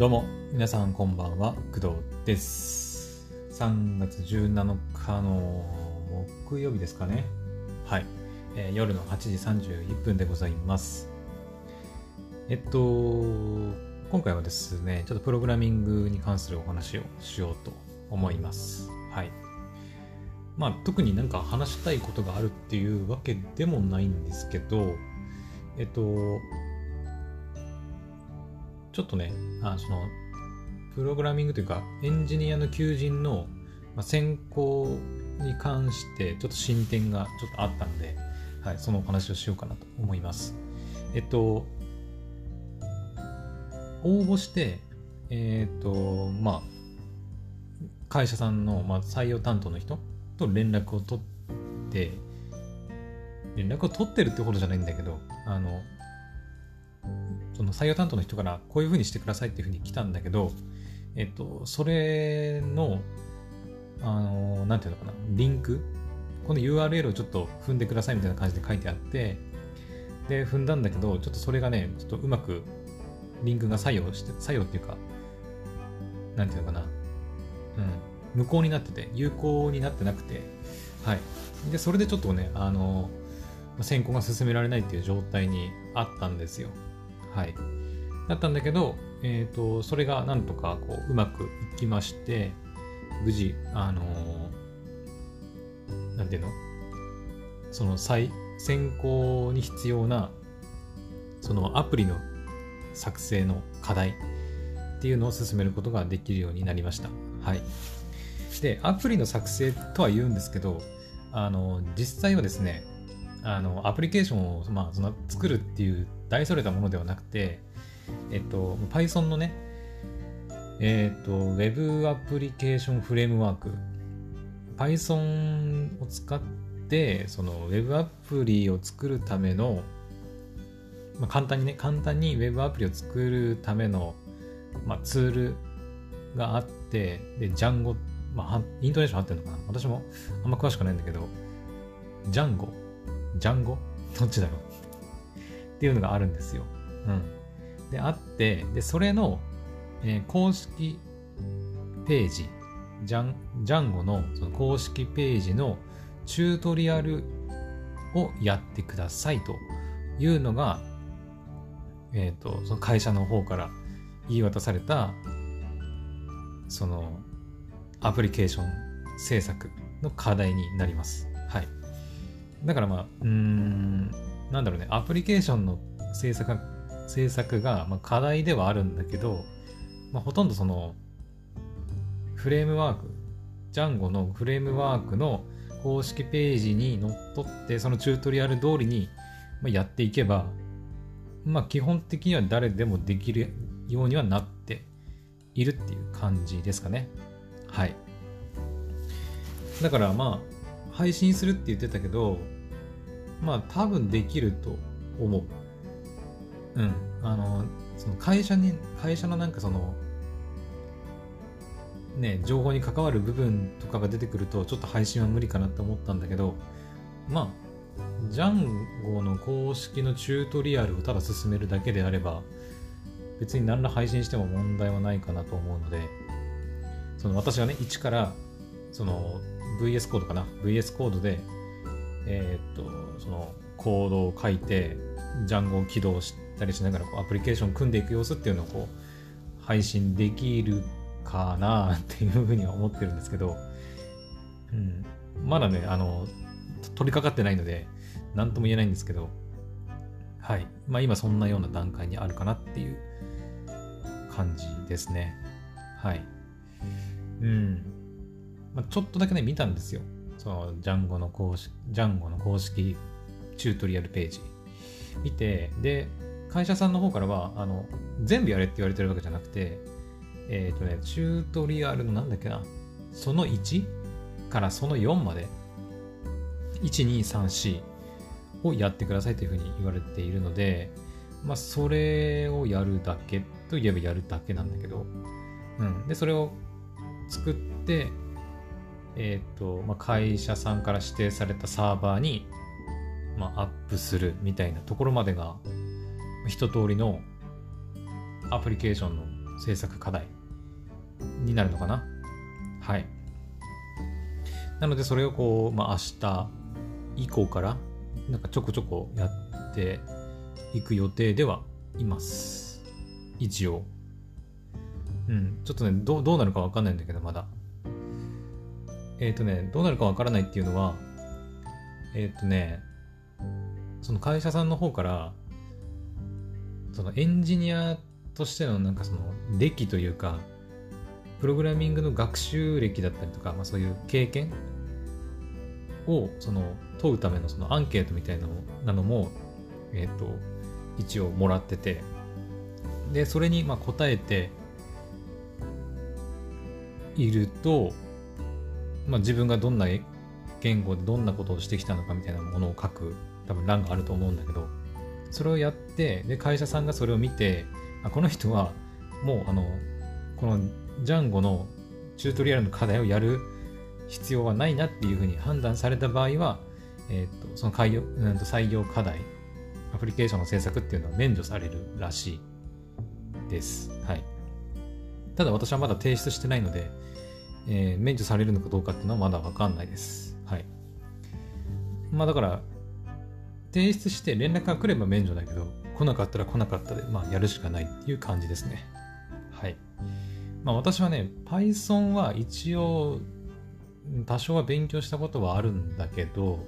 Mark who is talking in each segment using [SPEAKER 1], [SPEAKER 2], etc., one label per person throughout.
[SPEAKER 1] どうも、皆さんこんばんは、工藤です。3月17日の木曜日ですかね。はい。えー夜の8時31分でございます。えっと、今回はですね、ちょっとプログラミングに関するお話をしようと思います。はい。まあ、特になんか話したいことがあるっていうわけでもないんですけど、えっと、ちょっとね、あその、プログラミングというか、エンジニアの求人の、まあ、選考に関して、ちょっと進展がちょっとあったので、はい、そのお話をしようかなと思います。えっと、応募して、えっと、まあ、会社さんの、まあ、採用担当の人と連絡を取って、連絡を取ってるってほどじゃないんだけど、あの、その採用担当の人からこういうふうにしてくださいっていうふうに来たんだけど、えっと、それの、あの、なんていうのかな、リンク、この URL をちょっと踏んでくださいみたいな感じで書いてあって、で、踏んだんだけど、ちょっとそれがね、ちょっとうまくリンクが作用して、作用っていうか、なんていうのかな、うん、無効になってて、有効になってなくて、はい。で、それでちょっとね、あの、選考が進められないっていう状態にあったんですよ。はい。だったんだけど、えっ、と、それがなんとかこううまくいきまして、無事、あのーなんていうの？その再選考に必要な、そのアプリの作成の課題っていうのを進めることができるようになりました。はい。で、アプリの作成とは言うんですけど、あの、実際はですね、あの、アプリケーションを、まあ、その作るっていう大それたものではなくて、えっと、Python のね、えっと、Web アプリケーションフレームワーク、Python を使って、その Web アプリを作るための、まあ、簡単にね、簡単に Web アプリを作るための、まあ、ツールがあって、で、Django、まあ、イントネーション合ってるのかな？私もあんま詳しくないんだけど、Django、Django どっちだろう？っていうのがあるんですよ。うん。で、あって、で、それの、えー公式ページ、ジャン、ジャンゴのその公式ページのチュートリアルをやってくださいというのが、えっ、と、その会社の方から言い渡された、その、アプリケーション制作の課題になります。はい。だからまあ、うーん、なんだろうね、アプリケーションの制作が制作が、まあ、課題ではあるんだけど、まあ、ほとんどその、フレームワーク、ジャンゴのフレームワークの公式ページにのっとって、そのチュートリアル通りにまあやっていけば、まあ基本的には誰でもできるようにはなっているっていう感じですかね。はい。だからまあ、配信するって言ってたけど、まあ多分できると思う。うん。あの、その会社に、会社のなんかその、ね、情報に関わる部分とかが出てくると、ちょっと配信は無理かなって思ったんだけど、まあ、ジャンゴの公式のチュートリアルをただ進めるだけであれば、別に何ら配信しても問題はないかなと思うので、その私がね、一から、その VS コードかな ?VS コードで、えーっと、そのコードを書いて、ジャンゴを起動したりしながらこうアプリケーションを組んでいく様子っていうのをこう配信できるかなっていうふうには思ってるんですけど、うん、まだね、あの、取り掛かってないので、何とも言えないんですけど、はい。まあ今そんなような段階にあるかなっていう感じですね。はい。うん。まあ、ちょっとだけね、見たんですよ。その、ジャンゴの公式、ジャンゴの公式チュートリアルページ。見て、で、会社さんの方からは、あの、全部やれって言われてるわけじゃなくて、えっ、とね、チュートリアルのなんだっけな、その1からその4まで、1、2、3、4をやってくださいというふうに言われているので、まあ、それをやるだけといえばやるだけなんだけど、うん。で、それを作って、えっ、と、まあ、会社さんから指定されたサーバーに、まあ、アップするみたいなところまでが、一通りのアプリケーションの制作課題になるのかな。はい。なので、それをこう、まあ、明日以降から、なんかちょこちょこやっていく予定ではいます。一応。うん。ちょっとね、どどうなるかわかんないんだけど、まだ。えっ、ー、とね、どうなるかわからないっていうのは、えっ、ー、とね、その会社さんの方から、そのエンジニアとしてのなんかその歴というか、プログラミングの学習歴だったりとか、まあ、そういう経験をその問うためのそのアンケートみたいなのなのも、えっ、ー、と、一応もらってて、で、それにまあ答えていると、まあ、自分がどんな言語でどんなことをしてきたのかみたいなものを書く多分欄があると思うんだけどそれをやってで会社さんがそれを見てあこの人はもうあのこのジャンゴのチュートリアルの課題をやる必要はないなっていうふうに判断された場合は、えーと、その採用採用課題アプリケーションの制作っていうのは免除されるらしいです。はい。ただ私はまだ提出してないので、えー、免除されるのかどうかっていうのはまだわかんないです。はい。まあだから、提出して連絡が来れば免除だけど、来なかったら来なかったで、まあやるしかないっていう感じですね。はい。まあ私はね、Python は一応、多少は勉強したことはあるんだけど、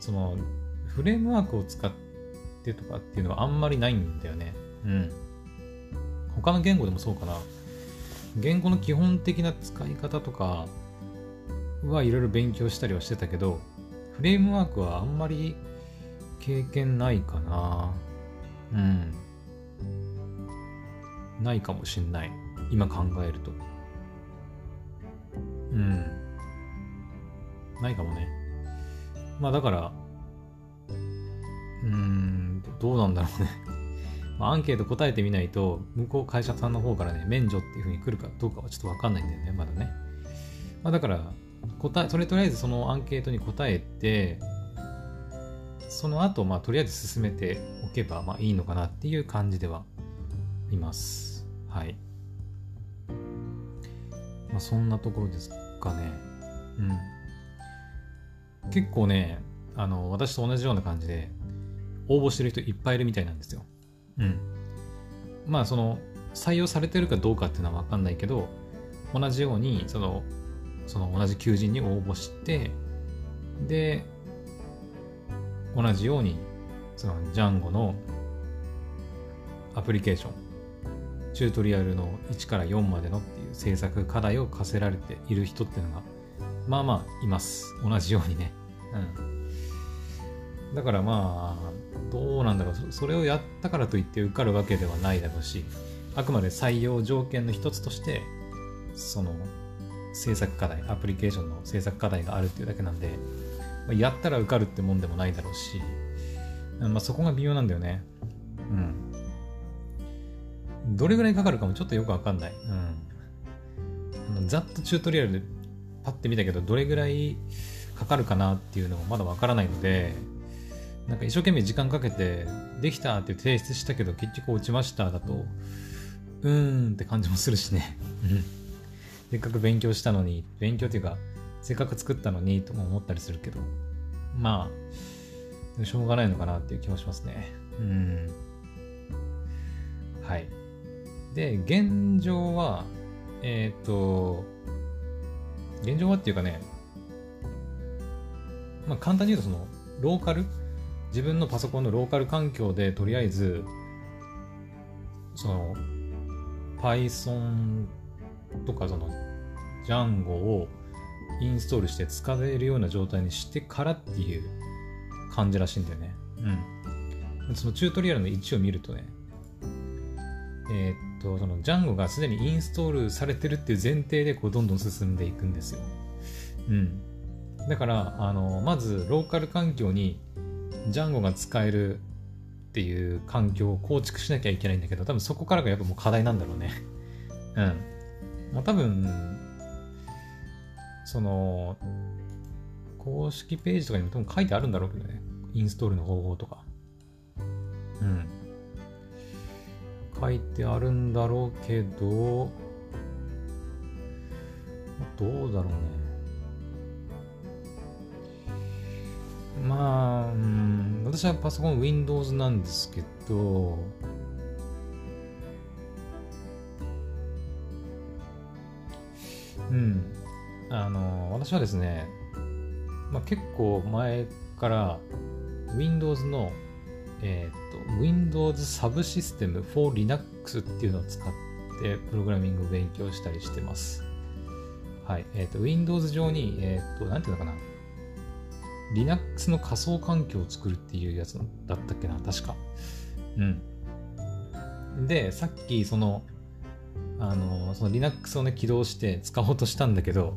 [SPEAKER 1] その、フレームワークを使ってとかっていうのはあんまりないんだよね。うん。他の言語でもそうかな。言語の基本的な使い方とかはいろいろ勉強したりはしてたけど、フレームワークはあんまり経験ないかな。うん。ないかもしんない。今考えると。うん。ないかもね。まあだから、うーん、どうなんだろうねまあ、アンケート答えてみないと、向こう会社さんの方からね、免除っていうふうに来るかどうかはちょっとわかんないんだよね、まだね。まあ、だから、答え、それとりあえずそのアンケートに答えて、その後、まあ、とりあえず進めておけば、まあ、いいのかなっていう感じではいます。はい。まあ、そんなところですかね。うん。結構ね、あの、私と同じような感じで、応募してる人いっぱいいるみたいなんですよ。うん。まあその採用されてるかどうかっていうのは分かんないけど同じようにそのその同じ求人に応募してで同じようにそのジャンゴのアプリケーションチュートリアルの1から4までのっていう制作課題を課せられている人っていうのがまあまあいます。同じようにね。うん。だからまあどうなんだろう。それをやったからといって受かるわけではないだろうしあくまで採用条件の一つとしてその制作課題アプリケーションの制作課題があるっていうだけなんでやったら受かるってもんでもないだろうし、まあ、そこが微妙なんだよね。うん。どれぐらいかかるかもちょっとよくわかんない。うん。ざっとチュートリアルでパッて見たけどどれぐらいかかるかなっていうのもまだわからないのでなんか一生懸命時間かけて、できたって提出したけど結局落ちましただと、うーんって感じもするしね。せっかく勉強したのに、勉強っていうか、せっかく作ったのにとも思ったりするけど、まあ、しょうがないのかなっていう気もしますね。うん。はい。で、現状は、えっ、ー、と、現状はっていうかね、まあ簡単に言うとその、ローカル自分のパソコンのローカル環境でとりあえずその Python とかその Django をインストールして使えるような状態にしてからっていう感じらしいんだよね。うん。そのチュートリアルの1を見るとね、えー、っと、その Django がすでにインストールされてるっていう前提でこうどんどん進んでいくんですよ。うん。だから、あの、まずローカル環境にジャンゴが使えるっていう環境を構築しなきゃいけないんだけど、多分そこからがやっぱもう課題なんだろうね。うん。まあ多分、その、公式ページとかにも多分書いてあるんだろうけどね。インストールの方法とか。うん。書いてあるんだろうけど、どうだろうね。まあ、うん、私はパソコン Windows なんですけど、うん。あの、私はですね、まあ、結構前から Windows の、えっ、と、Windows サブシステム for Linux っていうのを使ってプログラミングを勉強したりしてます。はい。えっ、と、Windows 上に、えっ、と、なんていうのかな。Linux の仮想環境を作るっていうやつだったっけな、確か。うん。で、さっき、その、あの、その Linux をね、起動して使おうとしたんだけど、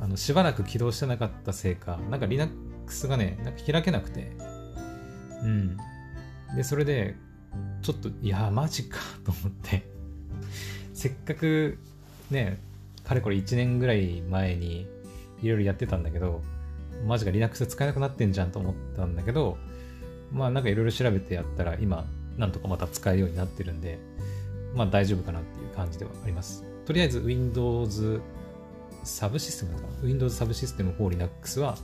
[SPEAKER 1] あの、しばらく起動してなかったせいか、なんか Linux がね、なんか開けなくて、うん。で、それで、ちょっと、いや、マジかと思ってせっかくね、かれこれ1年ぐらい前にいろいろやってたんだけど、マジか Linux 使えなくなってんじゃんと思ったんだけど、まあなんかいろいろ調べてやったら今、なんとかまた使えるようになってるんで、まあ大丈夫かなっていう感じではあります。とりあえず Windows サブシステムだか Windows サブシステム for Linux は、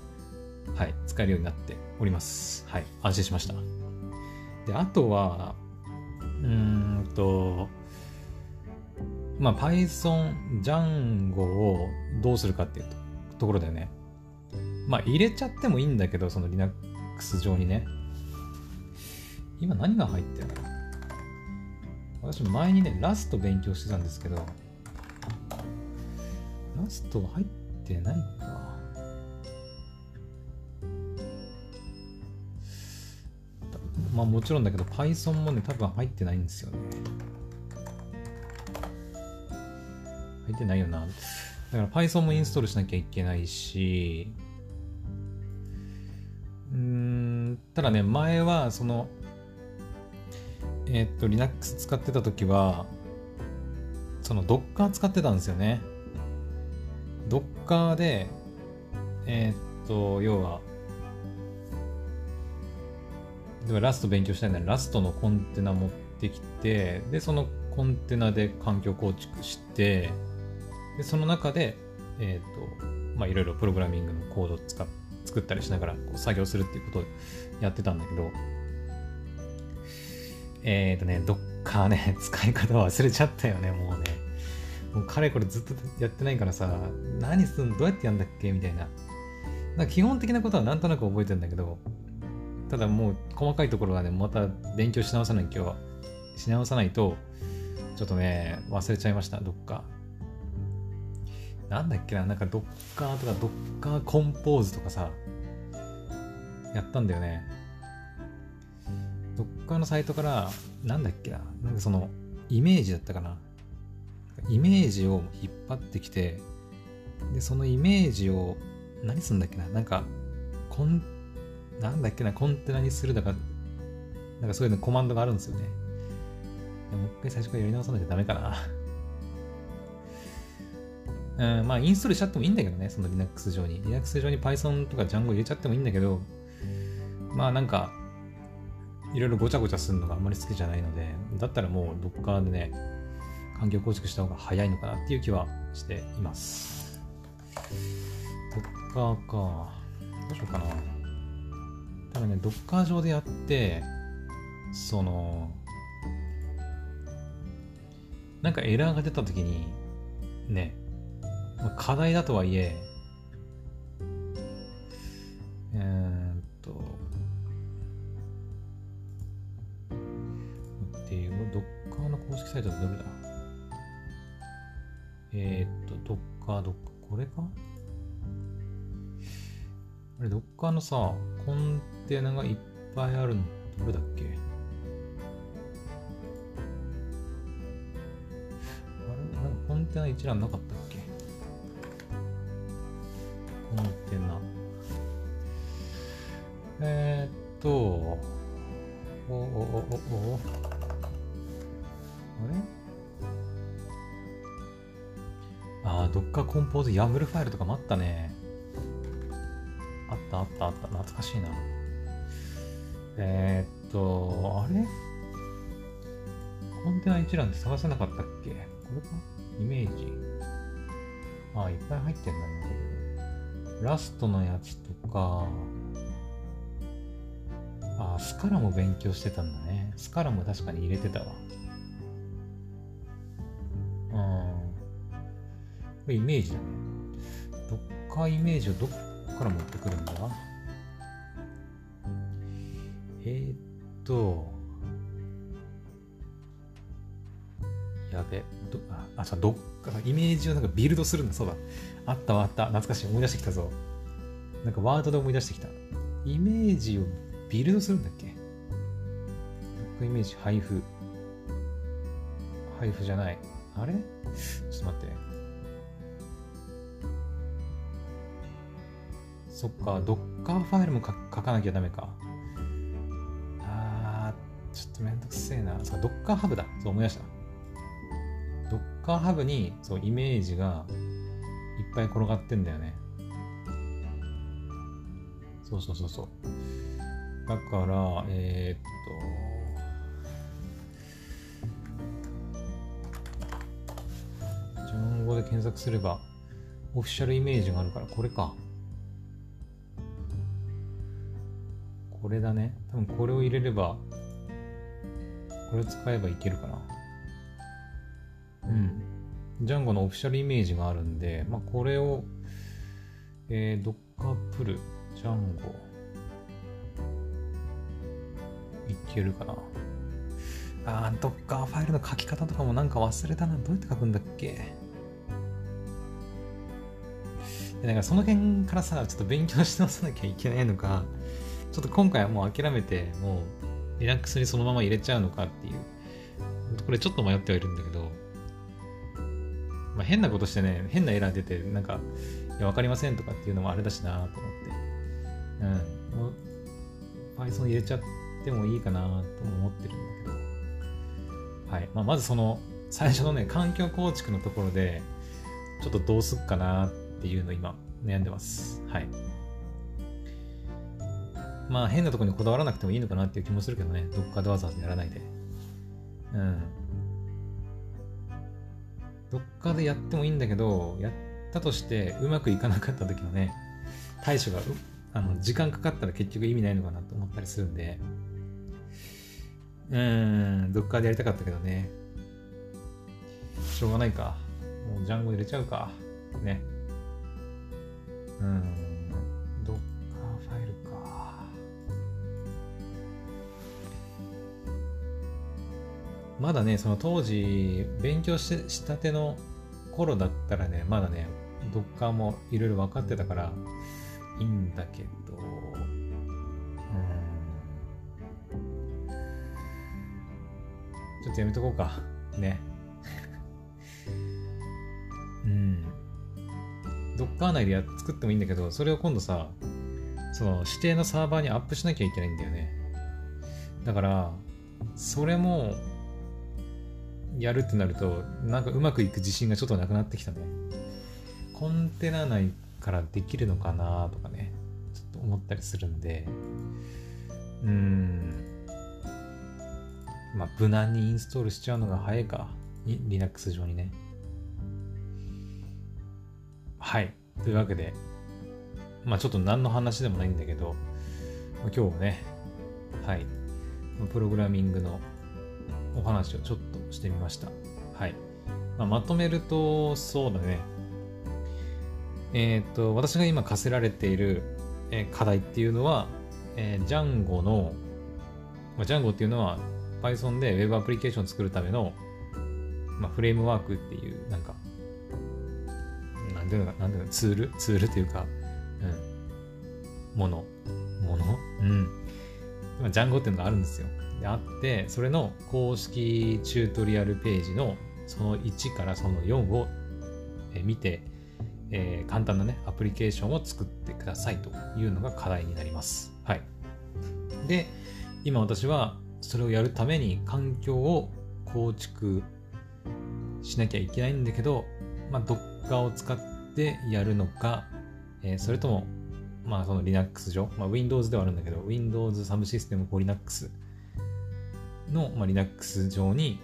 [SPEAKER 1] はい、使えるようになっております。はい、安心しました。で、あとは、うーんと、まあ Python、Django をどうするかっていうところだよね。まあ入れちゃってもいいんだけど、その Linux 上にね。今何が入ってるの私前にね、ラスト勉強してたんですけど、ラスト入ってないか。まあもちろんだけど Python もね、多分入ってないんですよね。入ってないよな。だから Python もインストールしなきゃいけないし、だね、前はそのえー、っと、Linux 使ってた時は、その Docker 使ってたんですよね。Docker で、えー、っと、要は、ではラスト勉強したいならラストのコンテナ持ってきて、で、そのコンテナで環境構築して、で、その中で、えっ、と、まあ、いろいろプログラミングのコードを使って作ったりしながらこう作業するっていうことをやってたんだけど、えっ、ー、とね、どっかね、使い方忘れちゃったよね、もうね。もうかれこれずっとやってないからさ、何すんのどうやってやんだっけみたいな。な基本的なことはなんとなく覚えてるんだけど、ただもう細かいところはね、また勉強し直さない今日は、し直さないと、ちょっとね、忘れちゃいました、どっか。なんだっけな、なんかドッカーとかドッカーコンポーズとかさ、やったんだよね。どっかのサイトから、なんだっけな、なんかその、イメージだったかな。イメージを引っ張ってきて、で、そのイメージを、何すんだっけな、なんか、コン、なんだっけな、コンテナにするだか、なんかそういうのコマンドがあるんですよね。もう一回最初からやり直さなきゃダメかな。うん、まあ、インストールしちゃってもいいんだけどね、その Linux 上に。Linux 上に Python とか Django 入れちゃってもいいんだけど、まあなんか、いろいろごちゃごちゃするのがあんまり好きじゃないので、だったらもうどっかでね、環境構築した方が早いのかなっていう気はしています。ドッカーか。どうしようかな。多分ね、ドッカー上でやって、その、なんかエラーが出た時に、ね、課題だとはいえ、えー、っと、公式サイトってどれだ？えー、っと、ドッカー、ドッカー、これか？あれ、ドッカーのさ、コンテナがいっぱいあるの、どれだっけ？あれ？コンテナ一覧なかったっけ？コンテナ。えー、っと、おおおおおあれ？あ、どっかコンポーズ、ヤブルファイルとかもあったね。あったあったあった。懐かしいな。えー、っと、あれ？コンテナ一覧って探せなかったっけ？これか？イメージ。あ、いっぱい入ってんだね。ラストのやつとか、あ、スカラも勉強してたんだね。スカラも確かに入れてたわ。うん。イメージだね。どっかイメージをどっから持ってくるんだ？えー、っと、やべ、どあ、あ、さ、どっか、イメージをなんかビルドするんだ。そうだ。あった、あった。懐かしい。思い出してきたぞ。なんかワードで思い出してきた。イメージをビルドするんだっけ？どっかイメージ、配布。配布じゃない。あれ？ちょっと待って。そっか、ドッカーファイルも書かなきゃダメか。あー、ちょっとめんどくせえな。そう、ドッカーハブだ。そう思い出した。ッカーハブにそうイメージがいっぱい転がってんだよね。そうそうそうそう。だから、えー、っと、日本語で検索すれば、オフィシャルイメージがあるから、これか。これだね。多分これを入れれば、これを使えばいけるかな。ジャンゴのオフィシャルイメージがあるんで、まあ、これを、えー、ドッカープル、ジャンゴ、いけるかな？あー、ドッカーファイルの書き方とかもなんか忘れたな。どうやって書くんだっけ？なんかその辺からさ、ちょっと勉強し直さなきゃいけないのか、ちょっと今回はもう諦めて、もうリラックスにそのまま入れちゃうのかっていう、これちょっと迷ってはいるんだけど、変なことしてね、変なエラー出て、なんか、いや、わかりませんとかっていうのもあれだしなと思って、うん、もう Python 入れちゃってもいいかなとも思ってるんだけど、はい。まあ、まずその、最初のね、環境構築のところで、ちょっとどうすっかなっていうの今、悩んでます。はい。まあ、変なところにこだわらなくてもいいのかなっていう気もするけどね、どっかでわざわざやらないで。うん。どっかでやってもいいんだけど、やったとしてうまくいかなかった時のね、対処があの時間かかったら結局意味ないのかなと思ったりするんで、うん、どっかでやりたかったけどね。しょうがないか。もうジャンゴ入れちゃうか。ね。うん、まだね、その当時、勉強ししたての頃だったらね、まだね、ドッカーもいろいろ分かってたから、いいんだけど、ちょっとやめとこうか。ね。うん。ドッカー内でや作ってもいいんだけど、それを今度さ、その指定のサーバーにアップしなきゃいけないんだよね。だから、それもやるってなると、なんかうまくいく自信がちょっとなくなってきたね。コンテナ内からできるのかなとかね、ちょっと思ったりするんで、うん、まあ、無難にインストールしちゃうのが早いか。Linux 上にね。はい。というわけで、まあちょっと何の話でもないんだけど、今日はね、はい。プログラミングのお話をちょっとしてみました。はい。まあ、まとめると、そうだね。えっ、ー、と、私が今課せられている、え課題っていうのは、えー、Django の、まあ、Django っていうのは Python で Web アプリケーションを作るための、まあ、フレームワークっていう、なんか、なんていうのか、なんていうの、ツール？ツールというか、うん、もの、もの？うん。今、Django っていうのがあるんですよ。であって、それの公式チュートリアルページのその1からその4を見て、えー、簡単なね、アプリケーションを作ってくださいというのが課題になります。はい。で、今私はそれをやるために環境を構築しなきゃいけないんだけど、まあ、Docker を使ってやるのか、えー、それとも、まあ、その Linux 上、まあ、Windows ではあるんだけど、Windows サブシステム for Linux の、まあ、Linux 上に、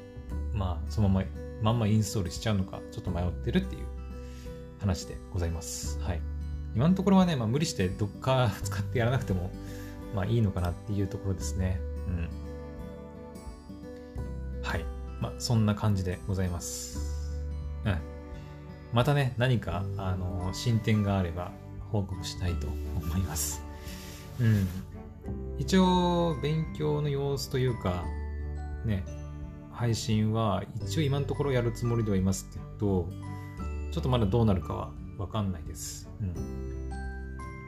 [SPEAKER 1] まあ、そのまま、まんまインストールしちゃうのか、ちょっと迷ってるっていう話でございます。はい。今のところはね、まあ、無理してどっか使ってやらなくても、まあいいのかなっていうところですね。うん。はい。まあ、そんな感じでございます。うん。またね、何か、あの、進展があれば報告したいと思います。うん。一応、勉強の様子というか、ね、配信は一応今のところやるつもりではいますけど、ちょっとまだどうなるかはわかんないです。うん。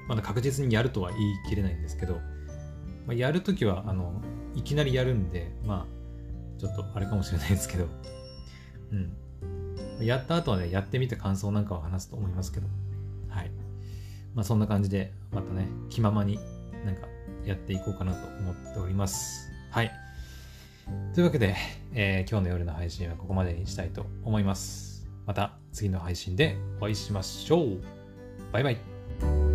[SPEAKER 1] まだ確実にやるとは言い切れないんですけど、まあ、やるときは、あの、いきなりやるんで、まあ、ちょっとあれかもしれないですけど、うん。やった後はね、やってみた感想なんかを話すと思いますけど、はい。まあそんな感じで、またね、気ままになんかやっていこうかなと思っております。はい。というわけで、えー、今日の夜の配信はここまでにしたいと思います。また次の配信でお会いしましょう。バイバイ。